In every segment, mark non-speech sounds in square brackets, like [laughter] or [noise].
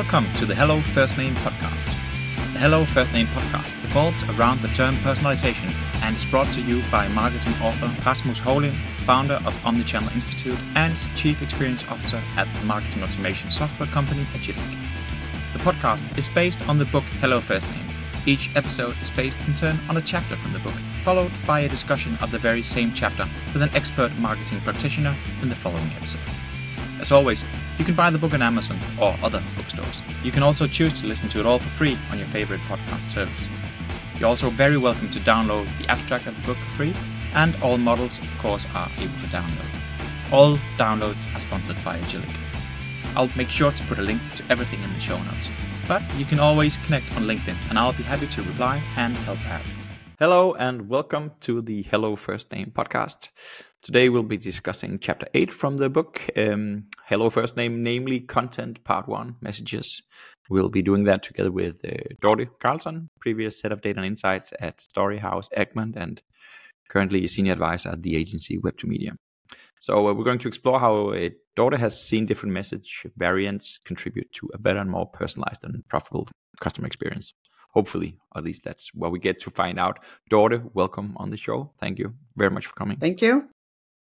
Welcome to the Hello First Name podcast. The Hello First Name podcast revolves around the term personalization and is brought to you by marketing author Rasmus Houlind, founder of Omnichannel Institute and Chief Experience Officer at the marketing automation software company Agillic. The podcast is based on the book Hello First Name. Each episode is based in turn on a chapter from the book, followed by a discussion of the very same chapter with an expert marketing practitioner in the following episode. As always, you can buy the book on Amazon or other bookstores. You can also choose to listen to it all for free on your favorite podcast service. You're also very welcome to download the abstract of the book for free, and all models, of course, are able to download. All downloads are sponsored by Agillic. I'll make sure to put a link to everything in the show notes. But you can always connect on LinkedIn, and I'll be happy to reply and help out. Hello, and welcome to the Hello First Name podcast. Today we'll be discussing chapter 8 from the book, um, Hello First Name, namely Content Part 1 Messages. We'll be doing that together with uh, Karlsson, previous head of data and insights at Story House Egmont, and currently a senior advisor at the agency Web2Media. So uh, we're going to explore how uh, Dorte has seen different message variants contribute to a better and more personalized and profitable customer experience. Hopefully, at least that's what we get to find out. Dorte, welcome on the show. Thank you very much for coming. Thank you.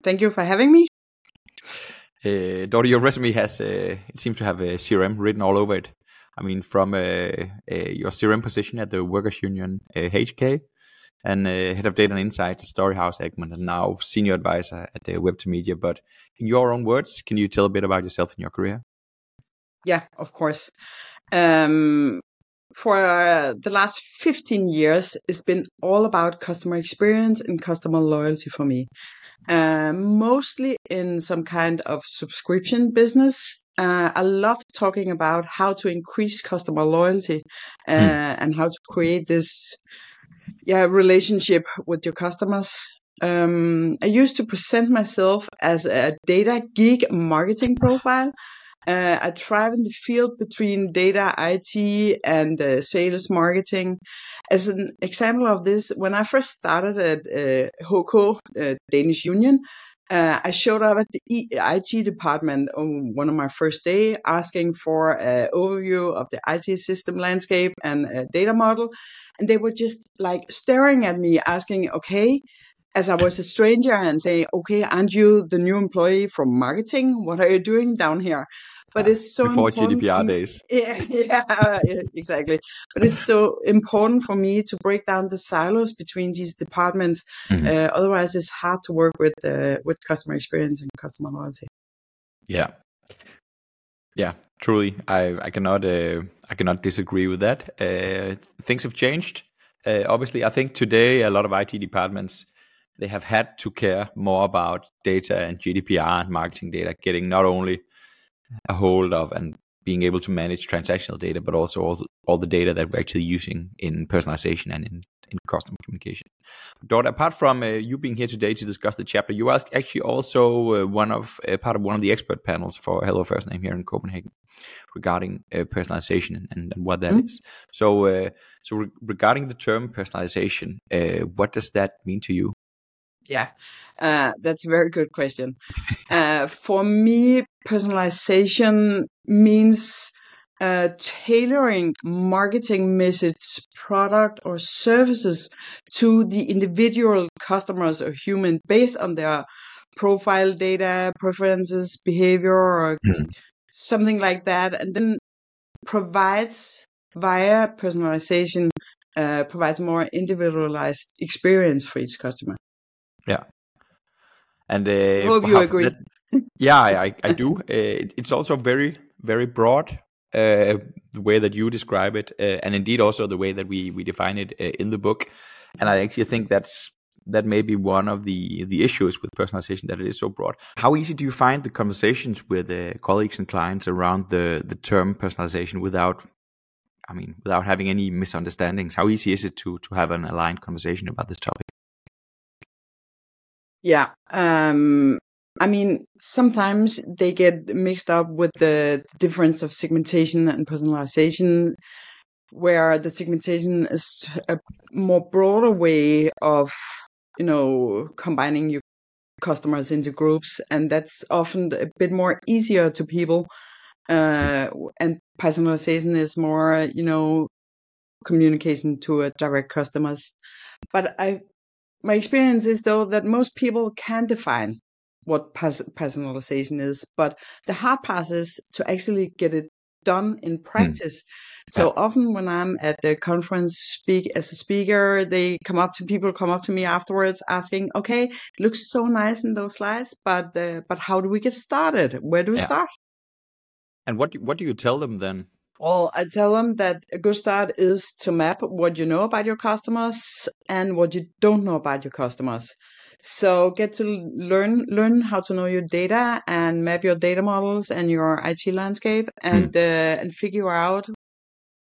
Thank you for having me. Uh, Dorte, your resume has uh, it seems to have a CRM written all over it. I mean, from uh, uh your CRM position at the Workers Union HK, uh, and uh, head of data and insights at Story House Egmont, and now senior advisor at the Web2Media. But in your own words, can you tell a bit about yourself and your career? Yeah, of course. Um, for the last 15 years, it's been all about customer experience and customer loyalty for me. Uh, mostly in some kind of subscription business. Uh, I love talking about how to increase customer loyalty uh, mm. and how to create this yeah relationship with your customers. Um, I used to present myself as a data geek marketing profile. Uh, I thrive in the field between data, IT, and uh, sales marketing. As an example of this, when I first started at uh, HK, uh, Danish Union, uh, I showed up at the IT department on one of my first day, asking for an overview of the IT system landscape and a data model, and they were just like staring at me, asking, "Okay." As I was a stranger and saying, okay, aren't you the new employee from marketing? What are you doing down here? But it's so important. before GDPR days. [laughs] Yeah, yeah, [laughs] exactly. But it's so important for me to break down the silos between these departments. Mm-hmm. Uh, otherwise, it's hard to work with uh, with customer experience and customer loyalty. Yeah, yeah, truly, I I cannot uh, I cannot disagree with that. Uh, things have changed. Uh, obviously, I think today a lot of IT departments they have had to care more about data and GDPR and marketing data getting not only a hold of and being able to manage transactional data, but also all the, all the data that we're actually using in personalization and in, in customer communication. Dorte, apart from uh, you being here today to discuss the chapter, you are actually also uh, one of uh, part of one of the expert panels for Hello First Name here in Copenhagen regarding uh, personalization and, and, what that mm-hmm. is. So, uh, so re- regarding the term personalization, uh, what does that mean to you? Yeah, uh, that's a very good question. uh, for me, personalization means uh, tailoring marketing message, product, or services to the individual customers or human based on their profile data, preferences, behavior, or mm. something like that, and then provides via personalization uh, provides more individualized experience for each customer. Yeah. And uh, hope you agree. That, yeah, I, I do. Uh, it, it's also very, very broad uh, the way that you describe it, uh, and indeed also the way that we we define it uh, in the book. And I actually think that's that may be one of the the issues with personalization that it is so broad. How easy do you find the conversations with uh, colleagues and clients around the the term personalization without, I mean, without having any misunderstandings? How easy is it to to have an aligned conversation about this topic? Yeah. Um, I mean, sometimes they get mixed up with the difference of segmentation and personalization, where the segmentation is a more broader way of, you know, combining your customers into groups. And that's often a bit more easier to people uh, and personalization is more, you know, communication to a direct customers. But I, my experience is though that most people can define what personalization is, but the hard part is to actually get it done in hmm. practice. Mm. So often when I'm at the conference speak as a speaker, they come up to people come up to me afterwards asking, "Okay, it looks so nice in those slides, but uh, but how do we get started? Where do we yeah. start?" And what do, what do you tell them then? Well, I tell them that a good start is to map what you know about your customers and what you don't know about your customers. So get to learn learn how to know your data and map your data models and your IT landscape and mm. uh, and figure out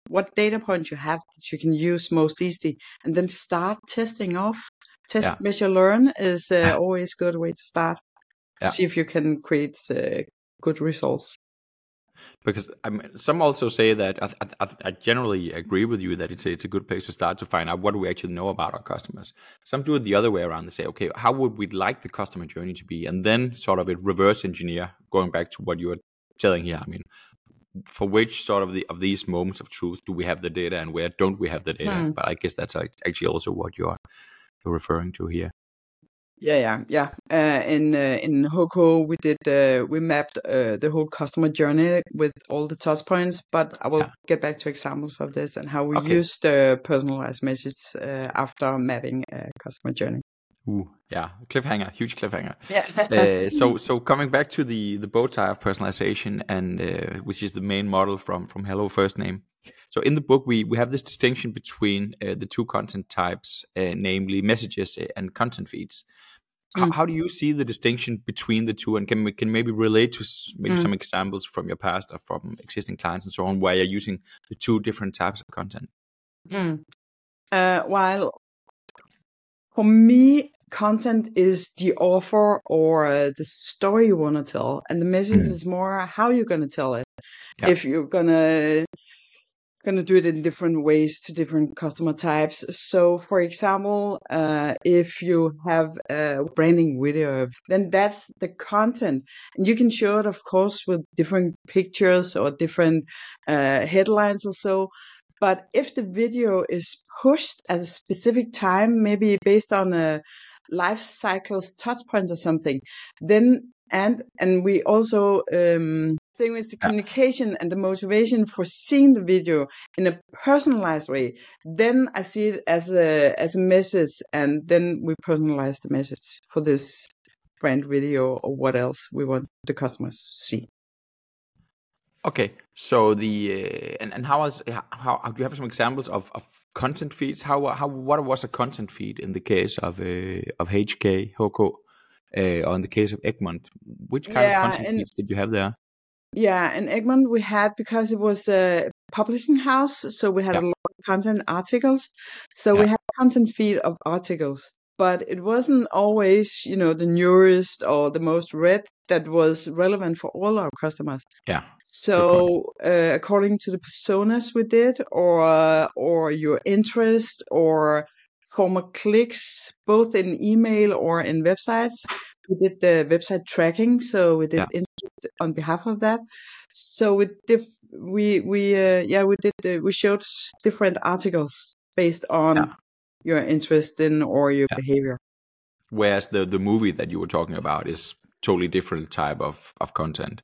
what data points you have that you can use most easily, and then start testing off. Test, yeah. measure, learn is uh, yeah. always a good way to start to yeah. see if you can create uh, good results because I mean, some also say that I, I, I, generally agree with you that it's a, it's a good place to start to find out what we actually know about our customers. Some do it the other way around. They say, okay, how would we like the customer journey to be, and then sort of a reverse engineer. Going back to what you were telling here, I mean, for which sort of the of these moments of truth do we have the data, and where don't we have the data? Hmm. But I guess that's actually also what you're you're referring to here. Yeah, yeah, yeah. Uh, in uh, in Hoko, we did uh, we mapped uh, the whole customer journey with all the touch points. But I will yeah. get back to examples of this and how we okay. use the personalized messages uh, after mapping a customer journey. Ooh, yeah, cliffhanger, huge cliffhanger. Yeah. uh, [laughs] so, so coming back to the the bow tie of personalization, and uh, which is the main model from from Hello First Name. So, in the book, we we have this distinction between uh, the two content types, uh, namely messages and content feeds. How, mm. how, do you see the distinction between the two, and can we can maybe relate to maybe mm. some examples from your past or from existing clients and so on, where you're using the two different types of content? Mm. Uh, while for me, content is the offer or uh, the story you want to tell, and the message mm. is more how you're going to tell it. Yeah. If you're gonna going to do it in different ways to different customer types. So, for example, uh, if you have a branding video, then that's the content. And you can show it, of course, with different pictures or different uh, headlines or so. But if the video is pushed at a specific time, maybe based on a life cycles touch point or something, then and and we also um, thing with the communication and the motivation for seeing the video in a personalized way. Then i see it as a as a message and then we personalize the message for this brand video or what else we want the customers to see. Okay so the uh, and, and how is how, how do you have some examples of, of content feeds? How how what was a content feed in the case of uh, of hk hoko uh, or in the case of egmont? Which kind yeah, of content feeds did you have there yeah, and Egmont we had because it was a publishing house, so we had yeah. a lot of content articles. So yeah. we had a content feed of articles, but it wasn't always, you know, the newest or the most read that was relevant for all our customers. Yeah. So uh, according to the personas we did, or or your interest, or former clicks, both in email or in websites, we did the website tracking. So we did. Yeah on behalf of that. So we diff- we we uh, yeah we did the, we showed different articles based on yeah. your interest in or your yeah. behavior. Whereas the the movie that you were talking about is totally different type of of content.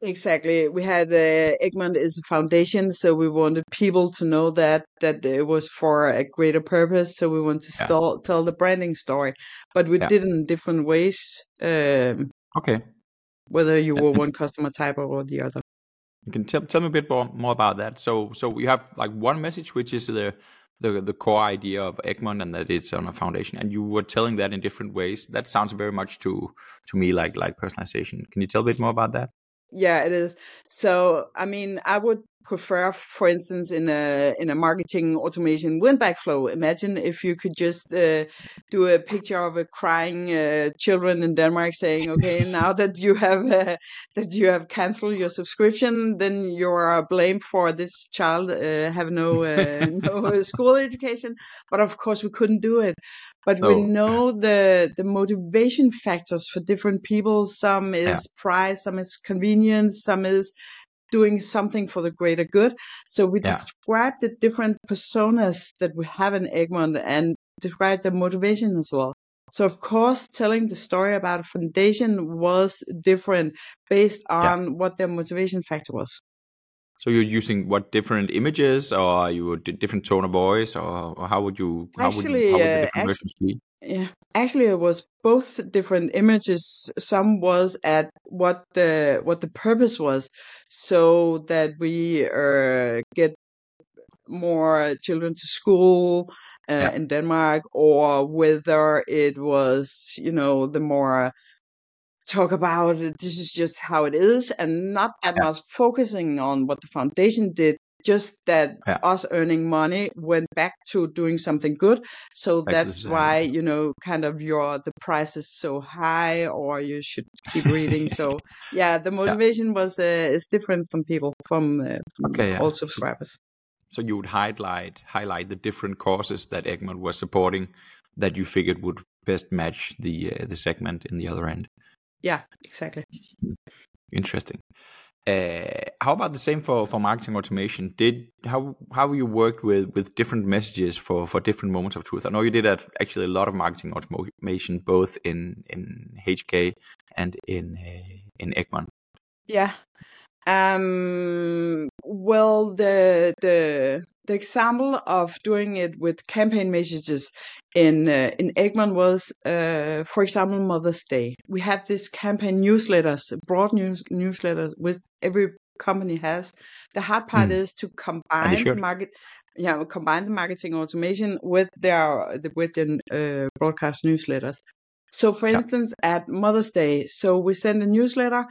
Exactly. We had uh, Egmont is a foundation, so we wanted people to know that that it was for a greater purpose. So we want to yeah. stall, tell the branding story, but we yeah. did it in different ways. Um, okay whether you were one customer type or the other. You can tell, tell me a bit more, more about that. So so we have like one message, which is the the the core idea of Egmont, and that it's on a foundation. And you were telling that in different ways. That sounds very much to to me like like personalization. Can you tell a bit more about that? Yeah, it is. So I mean, I would prefer, for instance, in a in a marketing automation win back flow. Imagine if you could just uh, do a picture of a crying uh, children in Denmark saying, "Okay, now that you have uh, that you have canceled your subscription, then you are blamed for this child uh, have no uh, no [laughs] school education." But of course, we couldn't do it. But we know the the motivation factors for different people. Some is yeah. price, some is convenience, some is doing something for the greater good. So we Yeah. describe the different personas that we have in Egmont and describe the motivation as well. So of course, telling the story about a foundation was different based Yeah. on what their motivation factor was. So you're using what different images, or are you a different tone of voice, or, or how would you how Actually, would, you, how would the uh, different actu- versions be? Yeah, actually, it was both different images. Some was at what the what the purpose was, so that we uh, get more children to school uh, Yeah. in Denmark, or whether it was, you know, the more talk about it, this is just how it is, and not that Yeah. much focusing on what the foundation did. Just that Yeah. us earning money went back to doing something good. So Back that's why you know, kind of your the price is so high, or you should keep reading. so [laughs] yeah, the motivation was uh, is different from people from, uh, from Okay, yeah. all So- subscribers. So you would highlight highlight the different causes that Egmont was supporting that you figured would best match the uh, the segment in the other end. Yeah, exactly. Interesting. Uh, how about the same for, for marketing automation? Did how how you worked with with different messages for for different moments of truth? I know you did actually a lot of marketing automation both in in HK and in uh, in Egmont. Yeah. Um, well, the the the example of doing it with campaign messages in uh, in Egmont was, uh, for example, Mother's Day. We have this campaign newsletters, broad news newsletters, which every company has. The hard part Mm. is to combine the market, yeah, combine the marketing automation with their the, with the uh, broadcast newsletters. So, for Yeah. instance, at Mother's Day, so we send a newsletter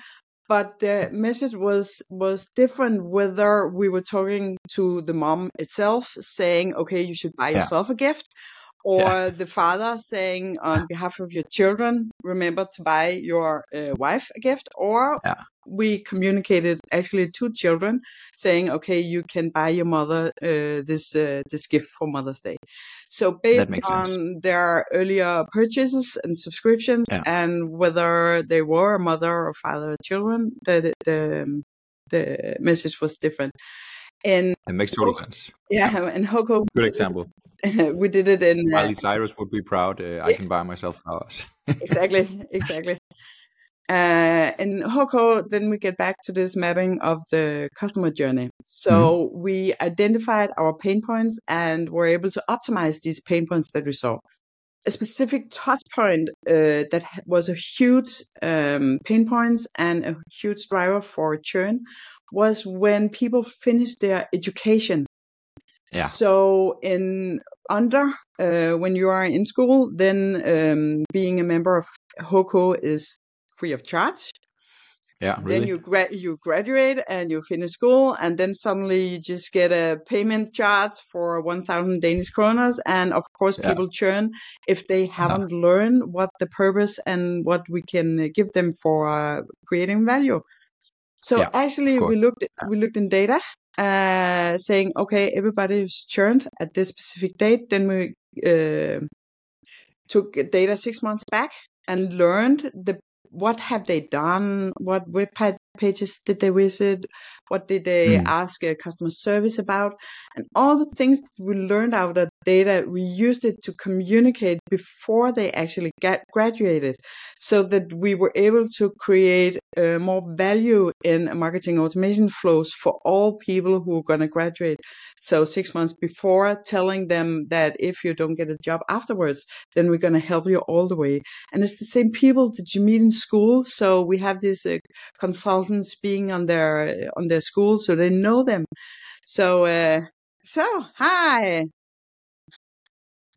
but the message was was different whether we were talking to the mom itself saying okay you should buy Yeah. yourself a gift or the father saying on behalf of your children remember to buy your uh, wife a gift or Yeah. we communicated actually to children saying okay you can buy your mother uh, this uh, this gift for mother's day so based on sense. their earlier purchases and subscriptions Yeah. and whether they were a mother or father or children the the, the message was different and It makes total sense. yeah and hoko Good example. [laughs] we did it in uh, Miley Cyrus would be proud. Uh, I can buy myself flowers. exactly, [laughs] exactly. Uh, in Hoko, then we get back to this mapping of the customer journey. So we identified our pain points and were able to optimize these pain points that we saw. A specific touch point uh, that was a huge um, pain points and a huge driver for churn was when people finished their education. Yeah. So in under uh, when you are in school, then um, being a member of Hoko is free of charge. Yeah, really. Then you gra- you graduate and you finish school, and then suddenly you just get a payment charge for one thousand Danish kroners, and of course Yeah. Uh-huh. people churn if they haven't learned what the purpose and what we can give them for uh, creating value. So Yeah, actually, we looked we looked in data, uh, saying okay, everybody is churned at this specific date. Then we uh, took data six months back and learned the what have they done, what web pages did they visit, what did they Mm. ask uh, customer service about, and all the things that we learned out of data, we used it to communicate before they actually got graduated, so that we were able to create uh, more value in marketing automation flows for all people who are going to graduate. So six months before, telling them that if you don't get a job afterwards, then we're going to help you all the way. And it's the same people that you meet in school. So we have these uh, consultants being on their on their school, so they know them. So uh, so hi.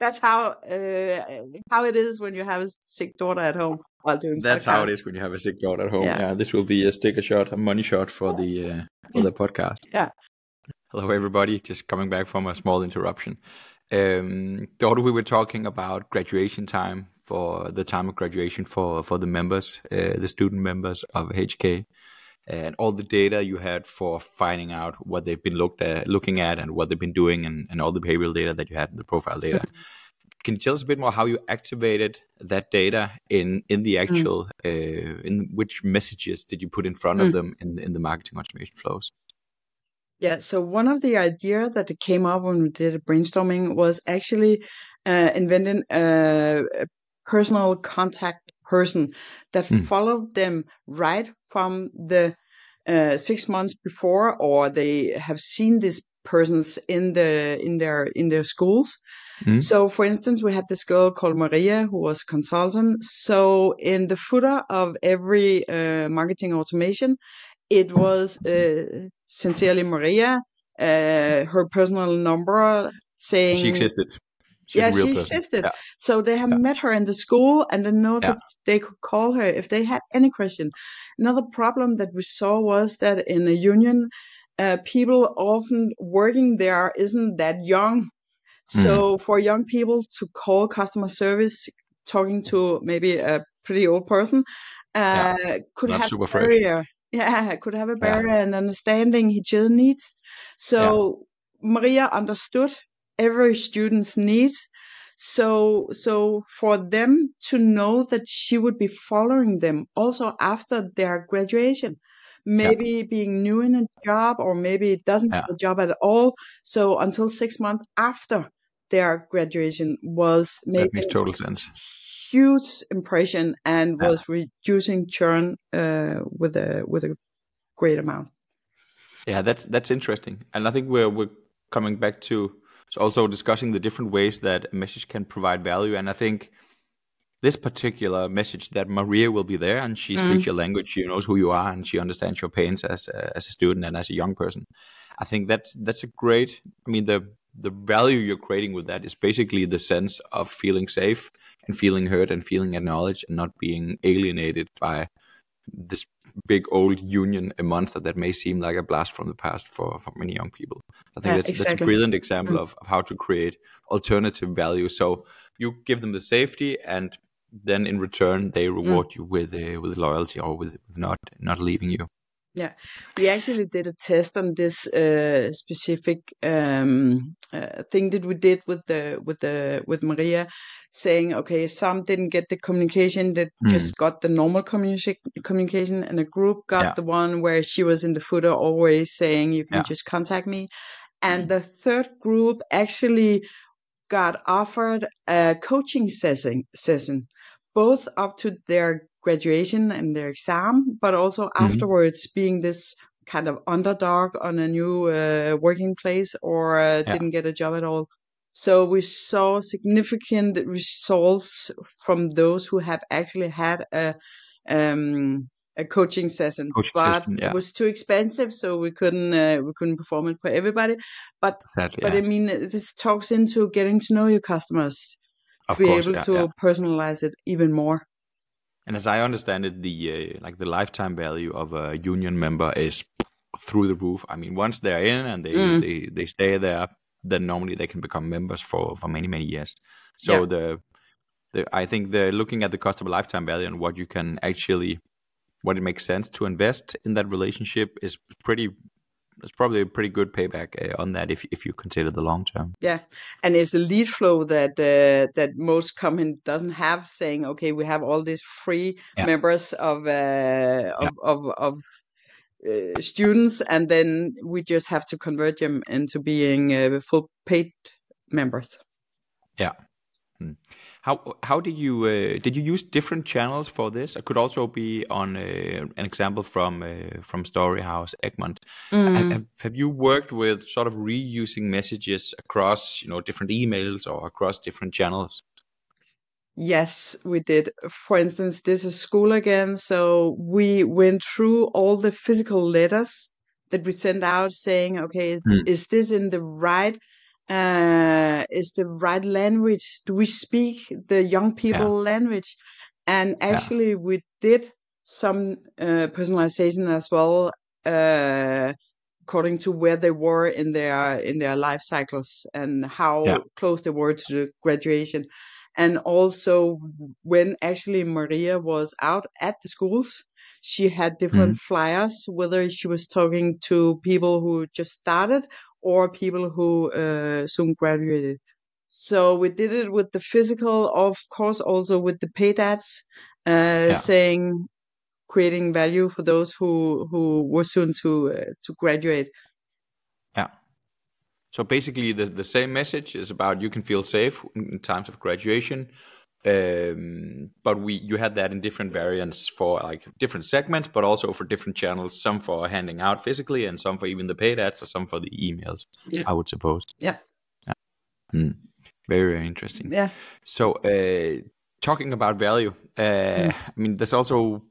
That's how uh, how it is when you have a sick daughter at home while doing. That's how it is when you have a sick daughter at home. Yeah. Yeah, this will be a sticker shot, a money shot for the uh, for the podcast. Yeah. Hello, everybody. Just coming back from a small interruption. Um, Dorte, we were talking about graduation time for the time of graduation for for the members, uh, the student members of HK, and all the data you had for finding out what they've been looked at, looking at, and what they've been doing, and, and all the behavioral data that you had, in the profile data. can you tell us a bit more how you activated that data in in the mm. actual mm. uh, in which messages did you put in front mm. of them in in the marketing automation flows? Yeah, so one of the idea that came up when we did a brainstorming was actually uh, inventing a, a, personal contact person that mm. followed them right from the uh, six months before, or they have seen these persons in the in their in their schools. Mm. So, for instance, we had this girl called Maria who was a consultant. So, in the footer of every uh, marketing automation, it was uh, sincerely Maria, uh, her personal number saying she existed. She's yeah, she person. existed. Yeah. So they have yeah. met her in the school and they know that yeah. they could call her if they had any question. Another problem that we saw was that in a union, uh, people often working there isn't that young. So mm. for young people to call customer service, talking to maybe a pretty old person, uh, could Not have a barrier. Yeah, could have a barrier and understanding he just needs. So. Maria understood every student's needs. So, so for them to know that she would be following them also after their graduation, maybe yeah. being new in a job or maybe it doesn't have a job at all. So until six months after their graduation was making that makes total sense huge impression and yeah. was reducing churn uh, with a with a great amount. Yeah, that's that's interesting, and I think we're we're coming back to also discussing the different ways that a message can provide value, and I think this particular message that Maria will be there and she mm. speaks your language, she knows who you are, and she understands your pains as a, as a student and as a young person. I think that's that's a great. I mean, the the value you're creating with that is basically the sense of feeling safe and feeling heard and feeling acknowledged and not being alienated by this big old union a monster that may seem like a blast from the past for, for many young people. I think yeah, that's, exactly. that's a brilliant example mm. of, of how to create alternative value. So you give them the safety and then in return they reward mm. you with uh, with loyalty or with, with not not leaving you. Yeah, we actually did a test on this uh, specific um, uh, thing that we did with the with the with Maria, saying okay, some didn't get the communication that mm. just got the normal communication communication, and a group got yeah. the one where she was in the footer always saying you can yeah. just contact me, and mm. the third group actually got offered a coaching session session both up to their graduation and their exam, but also mm-hmm. afterwards being this kind of underdog on a new uh, working place or uh, yeah. didn't get a job at all. So we saw significant results from those who have actually had a um, a coaching session, coaching but session, yeah. it was too expensive, so we couldn't uh, we couldn't perform it for everybody. But exactly, but yeah. I mean, this talks into getting to know your customers, of to be course, able to personalize it even more. And as I understand it, the uh, like the lifetime value of a union member is through the roof. I mean, once they're in and they mm. they, they stay there, then normally they can become members for for many many years. So yeah. the the I think they're looking at the customer lifetime value and what you can actually what it makes sense to invest in that relationship is pretty it's probably a pretty good payback uh, on that if if you consider the long term. Yeah, and it's a lead flow that uh, that most company doesn't have. Saying, okay, we have all these free yeah. members of uh, of, yeah. of of, uh, students, and then we just have to convert them into being uh, full paid members. Yeah. Hmm. How how did you uh, did you use different channels for this? It could also be on uh, an example from uh, from Story House Egmont. Mm. Have, have, you worked with sort of reusing messages across you know different emails or across different channels? Yes, we did. For instance, this is school again, so we went through all the physical letters that we sent out, saying, okay, mm. is this in the right uh, is the right language? Do we speak the young people yeah. language? And actually, yeah. we did some uh, personalization as well, uh, according to where they were in their in their life cycles and how yeah. close they were to the graduation. And also, when actually Maria was out at the schools, she had different mm. flyers, whether she was talking to people who just started or people who uh, soon graduated. So we did it with the physical, of course, also with the paid ads, uh, Yeah. saying creating value for those who who were soon to uh, to graduate. Yeah. So basically, the the same message is about you can feel safe in times of graduation, um, but we you had that in different variants for like different segments, but also for different channels. Some for handing out physically, and some for even the paid ads, or some for the emails. Yeah. I would suppose. Yeah. Hmm. Very very interesting. Yeah. So, uh, talking about value, uh, Mm. I mean, there's also,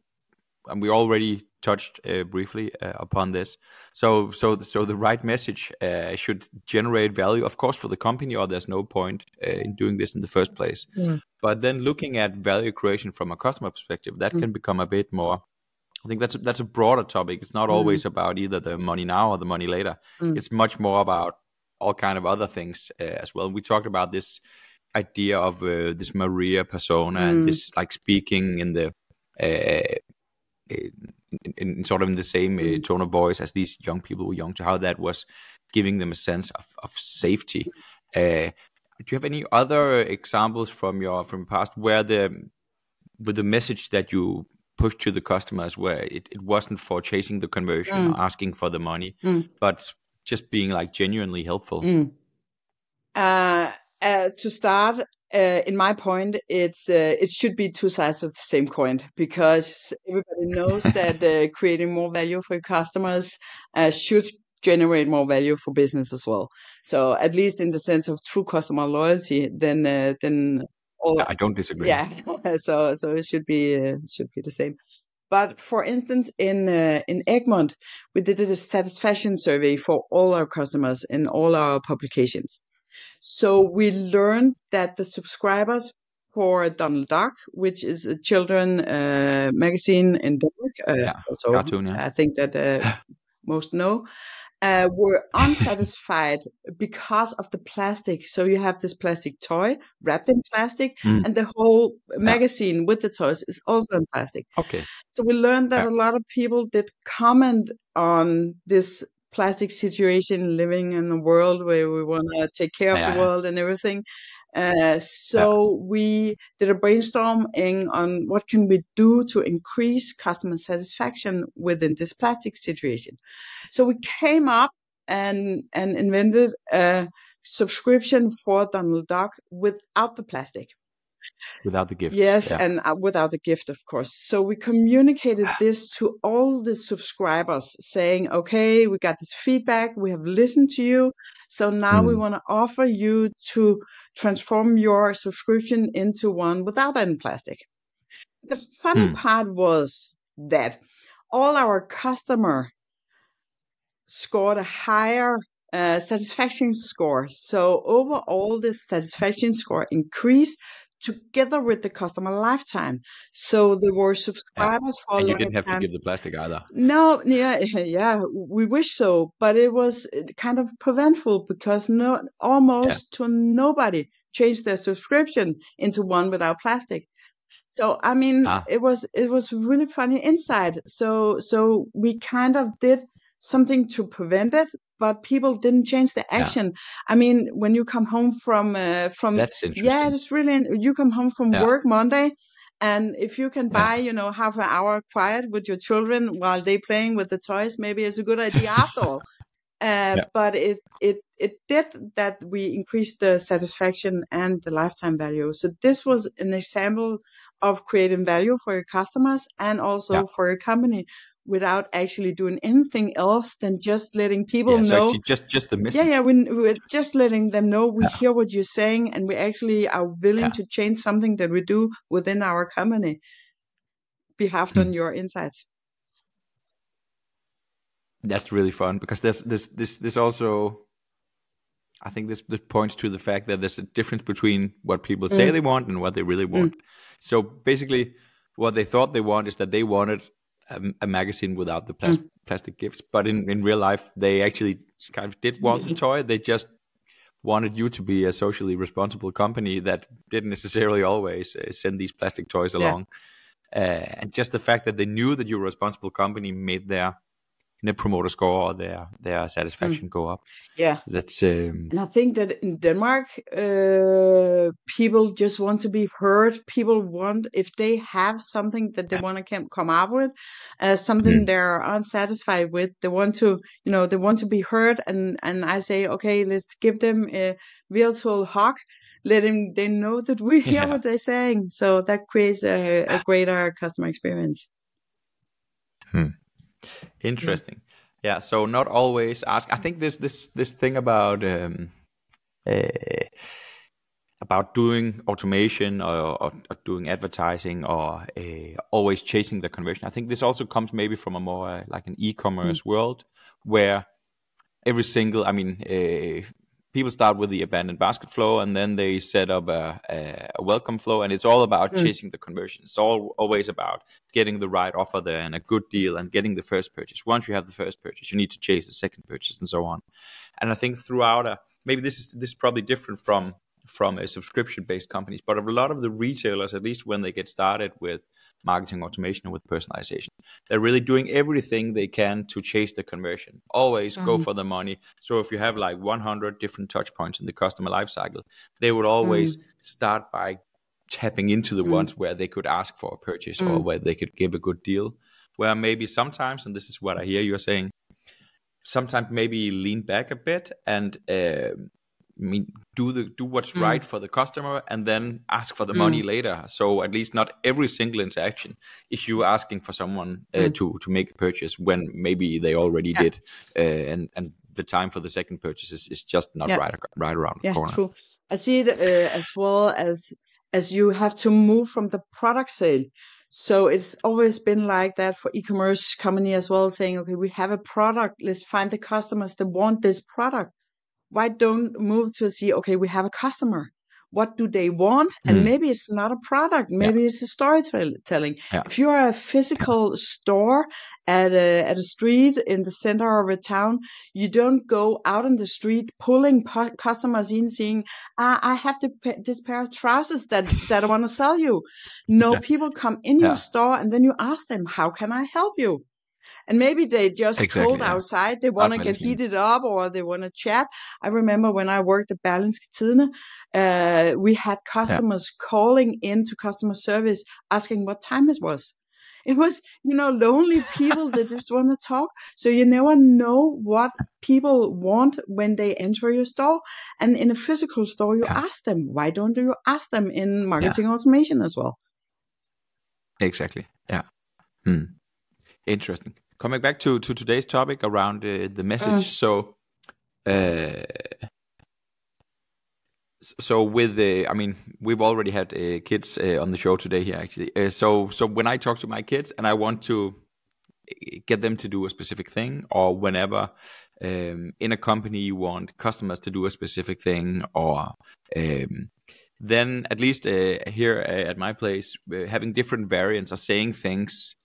and we already touched uh, briefly uh, upon this. So, so, so the right message uh, should generate value, of course, for the company, or there's no point uh, in doing this in the first place. Mm. But then, looking at value creation from a customer perspective, that Mm. can become a bit more. I think that's that's a broader topic. It's not Mm. always about either the money now or the money later. Mm. It's much more about all kind of other things uh, as well. We talked about this idea of uh, this Maria persona and Mm. this like speaking in the uh, in, in sort of in the same uh, Mm. tone of voice as these young people were young to how that was giving them a sense of, of safety. Uh, do you have any other examples from your from past where the with the message that you pushed to the customers where it, it wasn't for chasing the conversion Mm. or asking for the money, Mm. but just being like genuinely helpful? Mm. Uh, uh, to start, uh, in my point, it's uh, it should be two sides of the same coin because everybody knows [laughs] that uh, creating more value for your customers uh, should generate more value for business as well. So at least in the sense of true customer loyalty, then uh, then all I don't disagree. yeah. [laughs] so so it should be uh, should be the same. But for instance, in uh, in Egmont, we did a satisfaction survey for all our customers in all our publications. So we learned that the subscribers for Donald Duck, which is a children uh, magazine in Denmark, uh, Yeah, also cartoon, yeah. I think that uh, [laughs] most know, uh, were unsatisfied because of the plastic. So you have this plastic toy wrapped in plastic, Mm. and the whole magazine with the toys is also in plastic. Okay. So we learned that Yeah. a lot of people did comment on this plastic situation living in the world where we want to take care of Yeah, the world and everything. Uh, so we did a brainstorming on what can we do to increase customer satisfaction within this plastic situation. So we came up and and invented a subscription for Donald Duck without the plastic. Without the gift. Yes, Yeah. and uh, without the gift, of course. So we communicated this to all the subscribers, saying, "Okay, we got this feedback. We have listened to you. So now we Mm. want to offer you to transform your subscription into one without any plastic." The funny Mm. part was that all our customer scored a higher uh, satisfaction score. So overall, the satisfaction score increased together with the customer lifetime. So there were subscribers for a And you didn't have to give the plastic either. No, yeah, [laughs] yeah, we wish so, but it was uh, kind of preventful because no, almost to nobody changed their subscription into one without plastic. So I mean, Ah. it was it was really funny inside. So so we kind of did something to prevent it, but people didn't change the Yeah. action. I mean, when you come home from uh, from That's interesting. yeah, it's really you come home from Yeah. work Monday, and if you can Yeah. buy you know half an hour quiet with your children while they playing with the toys, maybe it's a good idea after all. Uh, Yeah. But it it it did that we increased the satisfaction and the lifetime value. So this was an example of creating value for your customers and also Yeah. for your company without actually doing anything else than just letting people Yeah, know actually just just the message. yeah, yeah, we, we're just letting them know we Yeah. hear what you're saying and we actually are willing Yeah. to change something that we do within our company behalf Hmm. on your insights. That's really fun because there's this this this also I think this this points to the fact that there's a difference between what people say Mm. they want and what they really want. So basically what they thought they want is that they wanted a, a magazine without the plas- plastic gifts, but in in real life they actually kind of did want the toy. They just wanted you to be a socially responsible company that didn't necessarily always uh, send these plastic toys Yeah. along. Uh, and just the fact that they knew that you were a responsible company made their net promoter score or their their satisfaction mm. go up. Yeah, that's. Um, and I think that in Denmark, uh, people just want to be heard. People want if they have something that they want to come up with, uh, something mm. they're unsatisfied with, they want to, you know, they want to be heard. And and I say, okay, let's give them a virtual hug. Let them they know that we hear yeah. what they're saying. So that creates a, a greater customer experience. Hmm. Interesting. Yeah. yeah. So not always ask. I think this this this thing about um, uh, about doing automation or, or, or doing advertising or uh, always chasing the conversion. I think this also comes maybe from a more uh, like an e-commerce mm. world where every single. I mean, uh, people start with the abandoned basket flow and then they set up a, a, a welcome flow and it's all about mm. chasing the conversion. It's all always about getting the right offer there and a good deal and getting the first purchase. Once you have the first purchase you need to chase the second purchase and so on. And i think throughout a, maybe this is this is probably different from from a subscription based companies but a lot of the retailers at least when they get started with marketing automation with personalization. They're really doing everything they can to chase the conversion. Always mm-hmm. go for the money. So if you have like 100 different touch points in the customer lifecycle, they would always mm-hmm. start by tapping into the mm-hmm. ones where they could ask for a purchase or mm. where they could give a good deal. Where maybe sometimes, and this is what I hear you're saying, sometimes maybe lean back a bit and uh, I mean, do the do what's mm. right for the customer, and then ask for the mm. money later. So at least not every single interaction is you asking for someone uh, mm. to to make a purchase when maybe they already yeah. did, uh, and and the time for the second purchase is, is just not yeah. right right around yeah, the corner. True. I see it uh, as well as as you have to move from the product sale. So it's always been like that for e-commerce company as well, saying, okay, we have a product, let's find the customers that want this product why don't move to see okay we have a customer what do they want and mm. maybe it's not a product maybe yeah. it's a storytelling yeah. if you're a physical store at a, at a street in the center of a town you don't go out in the street pulling customers in saying ah, i have to this pair of trousers that that i want to sell you no [laughs] yeah. people come in your store and then you ask them how can i help you and maybe they just exactly, cold yeah. outside. They want to get heated up or they want to chat. I remember when I worked at Berlingske Tidende, uh, we had customers yeah. calling into customer service asking what time it was. It was, you know, lonely people that [laughs] just want to talk. So you never know what people want when they enter your store. And in a physical store, you yeah. ask them. Why don't you ask them in marketing automation as well? Exactly. Yeah. Hmm. Interesting coming back to to today's topic around uh, the message. Mm. So, uh, so with the, I mean, we've already had uh, kids uh, on the show today here actually. Uh, so, so when I talk to my kids and I want to uh, get them to do a specific thing, or whenever um, in a company you want customers to do a specific thing, or um, then at least here at my place, having different variants of saying things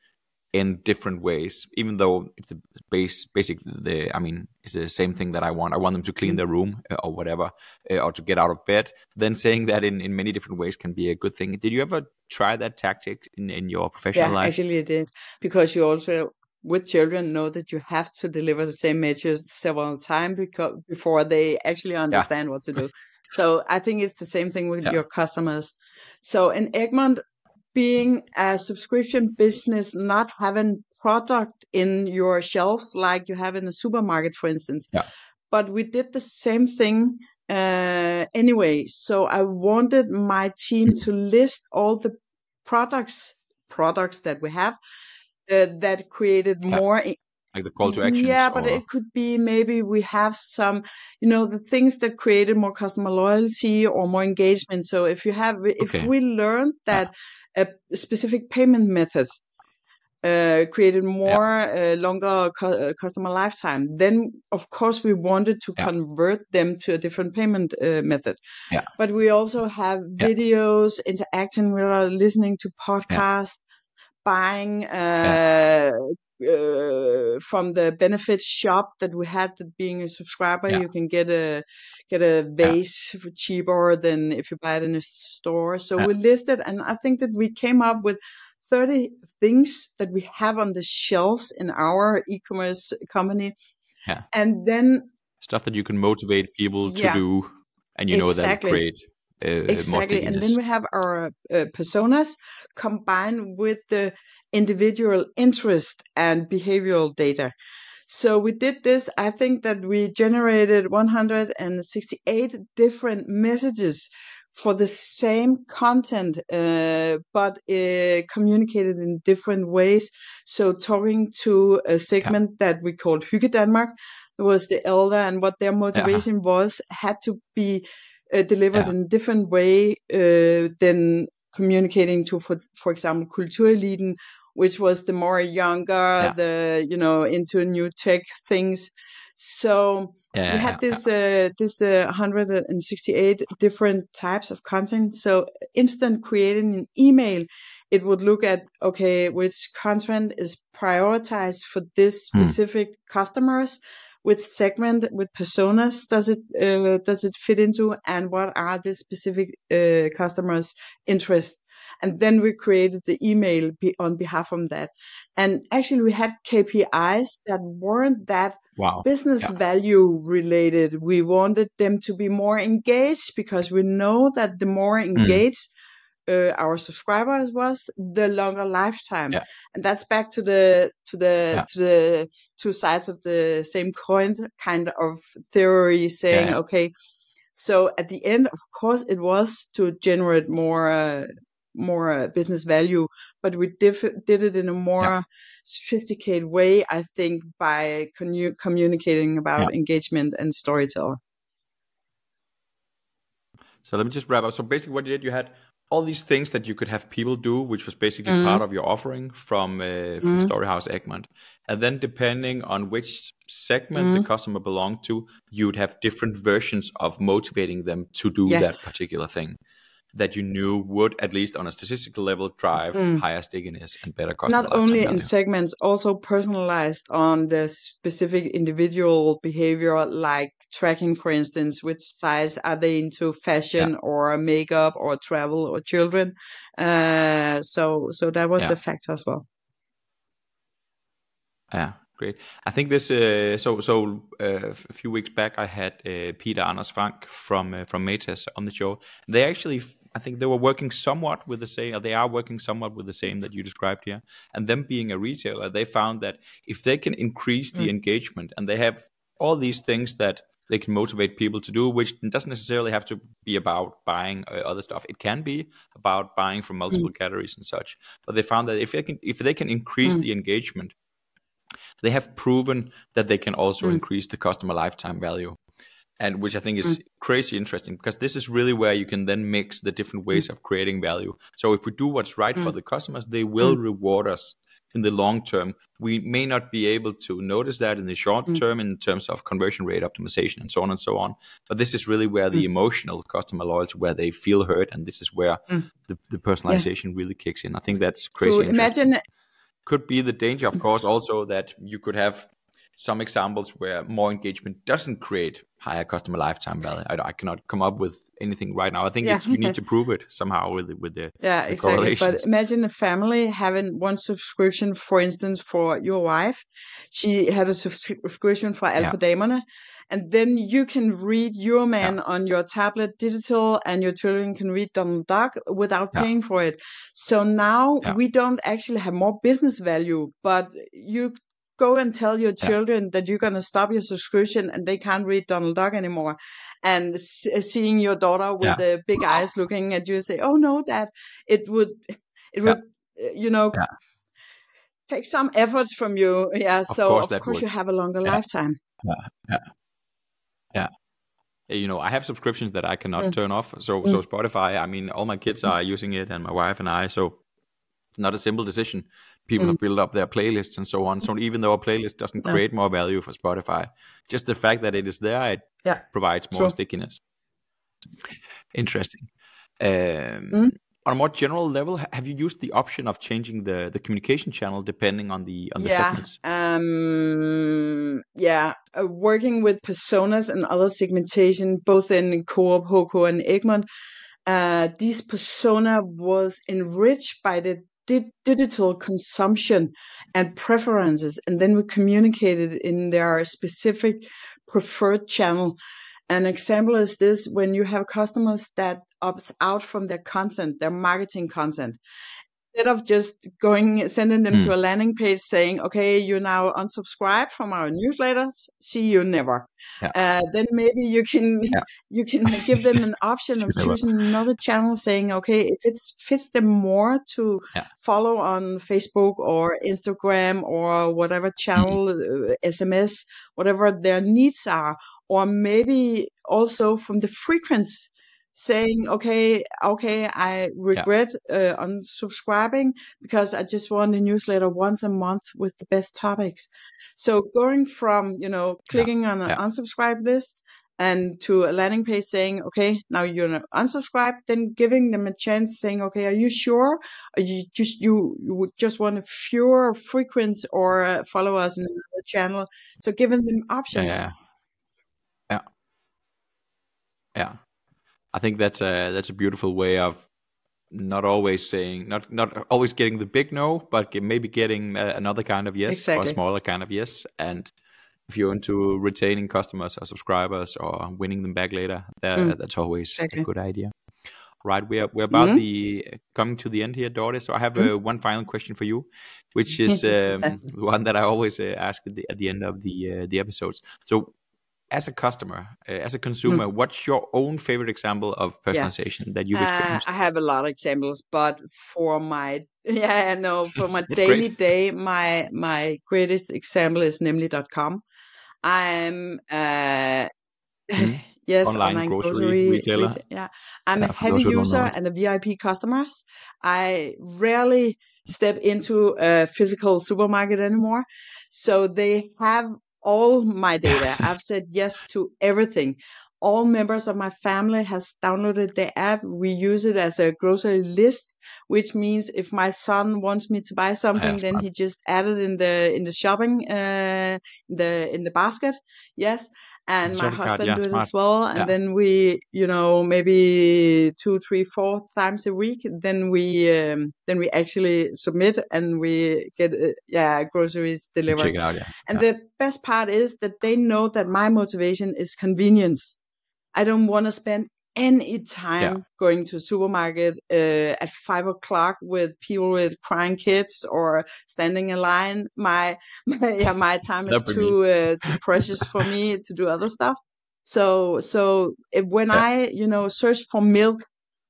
in different ways even though it's the base basic the i mean it's the same thing that i want. I want them to clean their room uh, or whatever uh, or to get out of bed. Then saying that in, in many different ways can be a good thing. Did you ever try that tactic in, in your professional yeah, life? actually i did. Because you also with children know that you have to deliver the same message several times because before they actually understand yeah. what to do. So i think it's the same thing with yeah. your customers. So in egmont being a subscription business, not having product in your shelves like you have in a supermarket, for instance. Yeah. But we did the same thing uh, anyway. So I wanted my team to list all the products products that we have uh, that created yeah. more like the call to action yeah but it could be maybe we have some you know the things that created more customer loyalty or more engagement so if you have if okay. we learned that a specific payment method uh, created more yeah. uh, longer cu- uh, customer lifetime. Then, of course, we wanted to yeah. convert them to a different payment uh, method. Yeah. But we also have videos, interacting with our listening to podcasts, buying uh, uh, from the benefits shop that we had that being a subscriber yeah. you can get a get a vase yeah. cheaper than if you buy it in a store so yeah. we listed and i think that we came up with 30 things that we have on the shelves in our e-commerce company. Yeah. And then stuff that you can motivate people to do, and you know Exactly. that will create uh, exactly and then we have our uh, personas combined with the individual interest and behavioral data. So we did this i think that we generated 168 different messages for the same content uh, but uh, communicated in different ways. So talking to a segment that we called hygge denmark was the elder and what their motivation was had to be uh, delivered Yeah. in a different way uh, than communicating to, for, for example, Kultureliten, which was the more younger, Yeah. the you know into new tech things. So yeah, we had this uh, this uh, 168 different types of content. So instant creating an email, it would look at okay, which content is prioritized for this Hmm. specific customers, which segment, with personas does it uh, does it fit into, and what are the specific uh, customers' interests. And then we created the email be on behalf of that. And actually, we had KPIs that weren't that wow. business Yeah. value related. We wanted them to be more engaged because we know that the more Mm. engaged uh, our subscribers was, the longer lifetime. Yeah. And that's back to the to the Yeah. to the two sides of the same coin kind of theory, saying, Yeah. okay, so at the end, of course, it was to generate more. Uh, more uh, business value, but we diff- did it in a more sophisticated way, I think, by commu- communicating about Yeah. engagement and storytelling. So let me just wrap up. So basically, what you did, you had all these things that you could have people do, which was basically Mhm. part of your offering from uh, from Mhm. Story House Egmont. And then depending on which segment Mhm. the customer belonged to, you would have different versions of motivating them to do that particular thing that you knew would, at least on a statistical level, drive Mm. higher stickiness and better customer Not only lifetime in value. segments, also personalized on the specific individual behavior, like tracking, for instance, which size are they into fashion or makeup or travel or children. Uh, so, so that was Yeah. a factor as well. Yeah, great. I think this. Uh, so so uh, a few weeks back, I had uh, Peter Anders Frank from uh, from Matas on the show. They actually, I think they were working somewhat with the same. Or they are working somewhat with the same that you described here. And them being a retailer, they found that if they can increase the mm. engagement, and they have all these things that they can motivate people to do, which doesn't necessarily have to be about buying uh, other stuff. It can be about buying from mm. multiple categories and such. But they found that if they can if they can increase mm. the engagement they have proven that they can also increase the customer lifetime value and which i think is mm. crazy interesting because this is really where you can then mix the different mm. ways of creating value. So if we do what's right for mm. the customers they will reward us in the long term. We may not be able to notice that in the short term in terms of conversion rate optimization and so on and so on but this is really where the emotional customer loyalty where they feel heard and this is where the, the personalization really kicks in. I think that's crazy So imagine could be the danger, of course, also that you could have some examples where more engagement doesn't create higher customer lifetime value. I, I cannot come up with anything right now. I think Yeah. it's, you need to prove it somehow with the- with the [laughs] Yeah, the exactly. But imagine a family having one subscription, for instance, for your wife. She had a subscription for Alt for Damerne, and then you can read your man on your tablet digital, and your children can read Donald Duck without Yeah. paying for it. So now Yeah. we don't actually have more business value, but you go and tell your Yeah. children that you're going to stop your subscription and they can't read Donald Duck anymore. And s- seeing your daughter with the big eyes looking at you say, "Oh no, Dad," it would, it would, you know, Yeah. take some effort from you. Yeah. so course of course you have a longer lifetime. Yeah. yeah You know, I have subscriptions that I cannot Mm. turn off. So so Spotify, I mean, all my kids are using it, and my wife and I. So not a simple decision. People Mm. have built up their playlists and so on. So even though a playlist doesn't Yeah. create more value for Spotify, just the fact that it is there, it Yeah. provides more True. stickiness. Interesting. Um, Mm. On a more general level, have you used the option of changing the, the communication channel depending on the on the yeah. segments? Um, yeah. Uh, working with personas and other segmentation, both in Coop, HK, and Egmont, uh, these persona was enriched by the di- digital consumption and preferences, and then we communicate it in their specific preferred channel. An example is this when you have customers that opt out from their content, their marketing content, instead of just going sending them mm. to a landing page saying okay you now unsubscribe from our newsletters see you never yeah. uh, then maybe you can yeah. [laughs] you can give them an [laughs] option of choosing another channel saying okay if it fits them more to yeah. follow on facebook or instagram or whatever channel mm-hmm. uh, sms whatever their needs are or maybe also from the frequency saying, okay, okay, I regret yeah. uh, unsubscribing because I just want a newsletter once a month with the best topics. So going from, you know, clicking yeah. on an yeah. unsubscribe list and to a landing page saying, okay, now you're unsubscribed, then giving them a chance saying, okay, are you sure? Are you just, you, you would just want a fewer frequent or uh, follow us in another channel. So giving them options. Yeah. Yeah. I think that's a that's a beautiful way of not always saying not not always getting the big no, but maybe getting another kind of yes exactly. or a smaller kind of yes. And if you're into retaining customers or subscribers or winning them back later, that, mm. that's always exactly. a good idea. Right, we're we're about mm-hmm. the coming to the end here, Dorte. So I have mm-hmm. uh, one final question for you, which [laughs] is um, one that I always uh, ask at the, at the end of the uh, the episodes. So as a customer, uh, as a consumer, mm. what's your own favorite example of personalization yeah. that you've experienced? Uh, I have a lot of examples, but for my [laughs] yeah, no, for my [laughs] daily great. day, my my greatest example is Nemlig.com. I'm uh, mm. [laughs] yes, online, online grocery, grocery retailer. Reta- yeah, I'm yeah, a heavy user and a VIP customers. I rarely step into a physical supermarket anymore. So they have all my [laughs] data. I've said yes to everything. All members of my family has downloaded the app. We use it as a grocery list, which means if my son wants me to buy something, then he just add it in the in the shopping uh, in the in the basket. Yes, and my husband yeah, do it smart. as well and yeah. then we you know maybe two three four times a week then we um, then we actually submit and we get uh, yeah groceries delivered Check it out, yeah. and the best part is that they know that my motivation is convenience i don't want to spend any time yeah. going to a supermarket uh, at five o'clock with people with crying kids or standing in line. My [laughs] my, yeah, my time is too uh, too precious for me to do other stuff. So so when yeah. I you know search for milk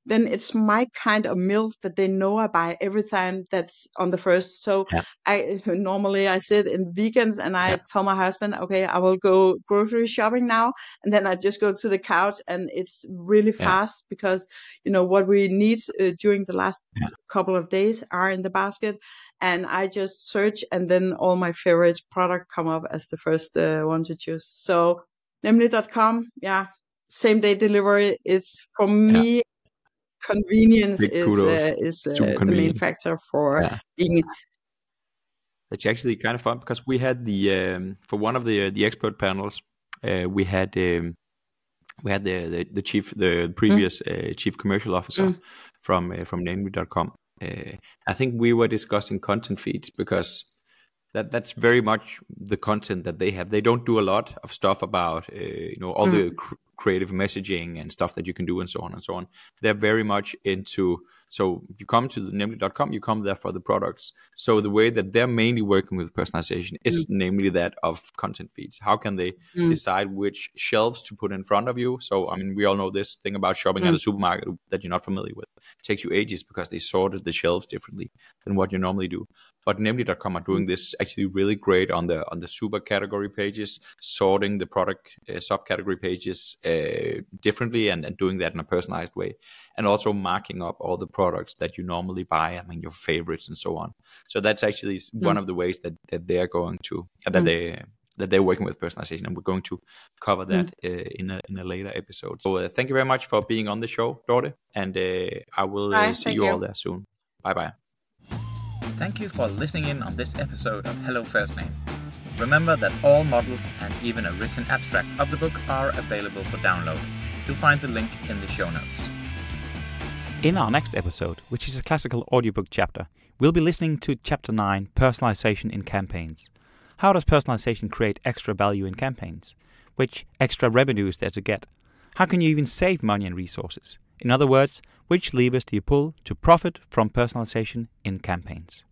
then it's my kind of milk that they know I buy every time that's on the first. So yeah. I [laughs] normally I sit in vegans and I yeah. tell my husband, okay, I will go grocery shopping now, and then I just go to the couch and it's really fast yeah. because you know what we need uh, during the last couple of days are in the basket, and I just search and then all my favorite product come up as the first uh, one to choose. So Nemlig.com, yeah, same day delivery. It's for me convenience is uh, is uh, the main factor for yeah. being. It's actually kind of fun because we had the um, for one of the uh, the expert panels uh, we had um, we had the, the, the chief the previous mm. chief commercial officer mm. from uh, from Nemlig.com. I think we were discussing content feeds because that that's very much the content that they have. They don't do a lot of stuff about uh, you know all mm. the cr- creative messaging and stuff that you can do and so on and so on. They're very much into so you come to the nemlig.com, you come there for the products. So the way that they're mainly working with personalization is mm. namely that of content feeds. How can they mm. decide which shelves to put in front of you? So I mean, we all know this thing about shopping mm. at a supermarket that you're not familiar with. It takes you ages because they sorted the shelves differently than what you normally do. But Nemlig.com are doing mm. this actually really great on the on the super category pages, sorting the product uh, subcategory pages uh, differently and, and doing that in a personalized way, and also marking up all the products that you normally buy. I mean, your favorites and so on. So that's actually mm. one of the ways that that they're going to uh, that mm. they that they're working with personalization, and we're going to cover that mm. uh, in a in a later episode. So uh, thank you very much for being on the show, Dorte, and uh, I will uh, Bye, see you, you all there soon. Bye bye. Thank you for listening in on this episode of Hello First Name. Remember that all models and even a written abstract of the book are available for download. You'll find the link in the show notes. In our next episode, which is a classical audiobook chapter, We'll be listening to Chapter 9 Personalization in Campaigns. How does personalization create extra value in campaigns? Which extra revenue is there to get? How can you even save money and resources? In other words, which levers do you pull to profit from personalization in campaigns?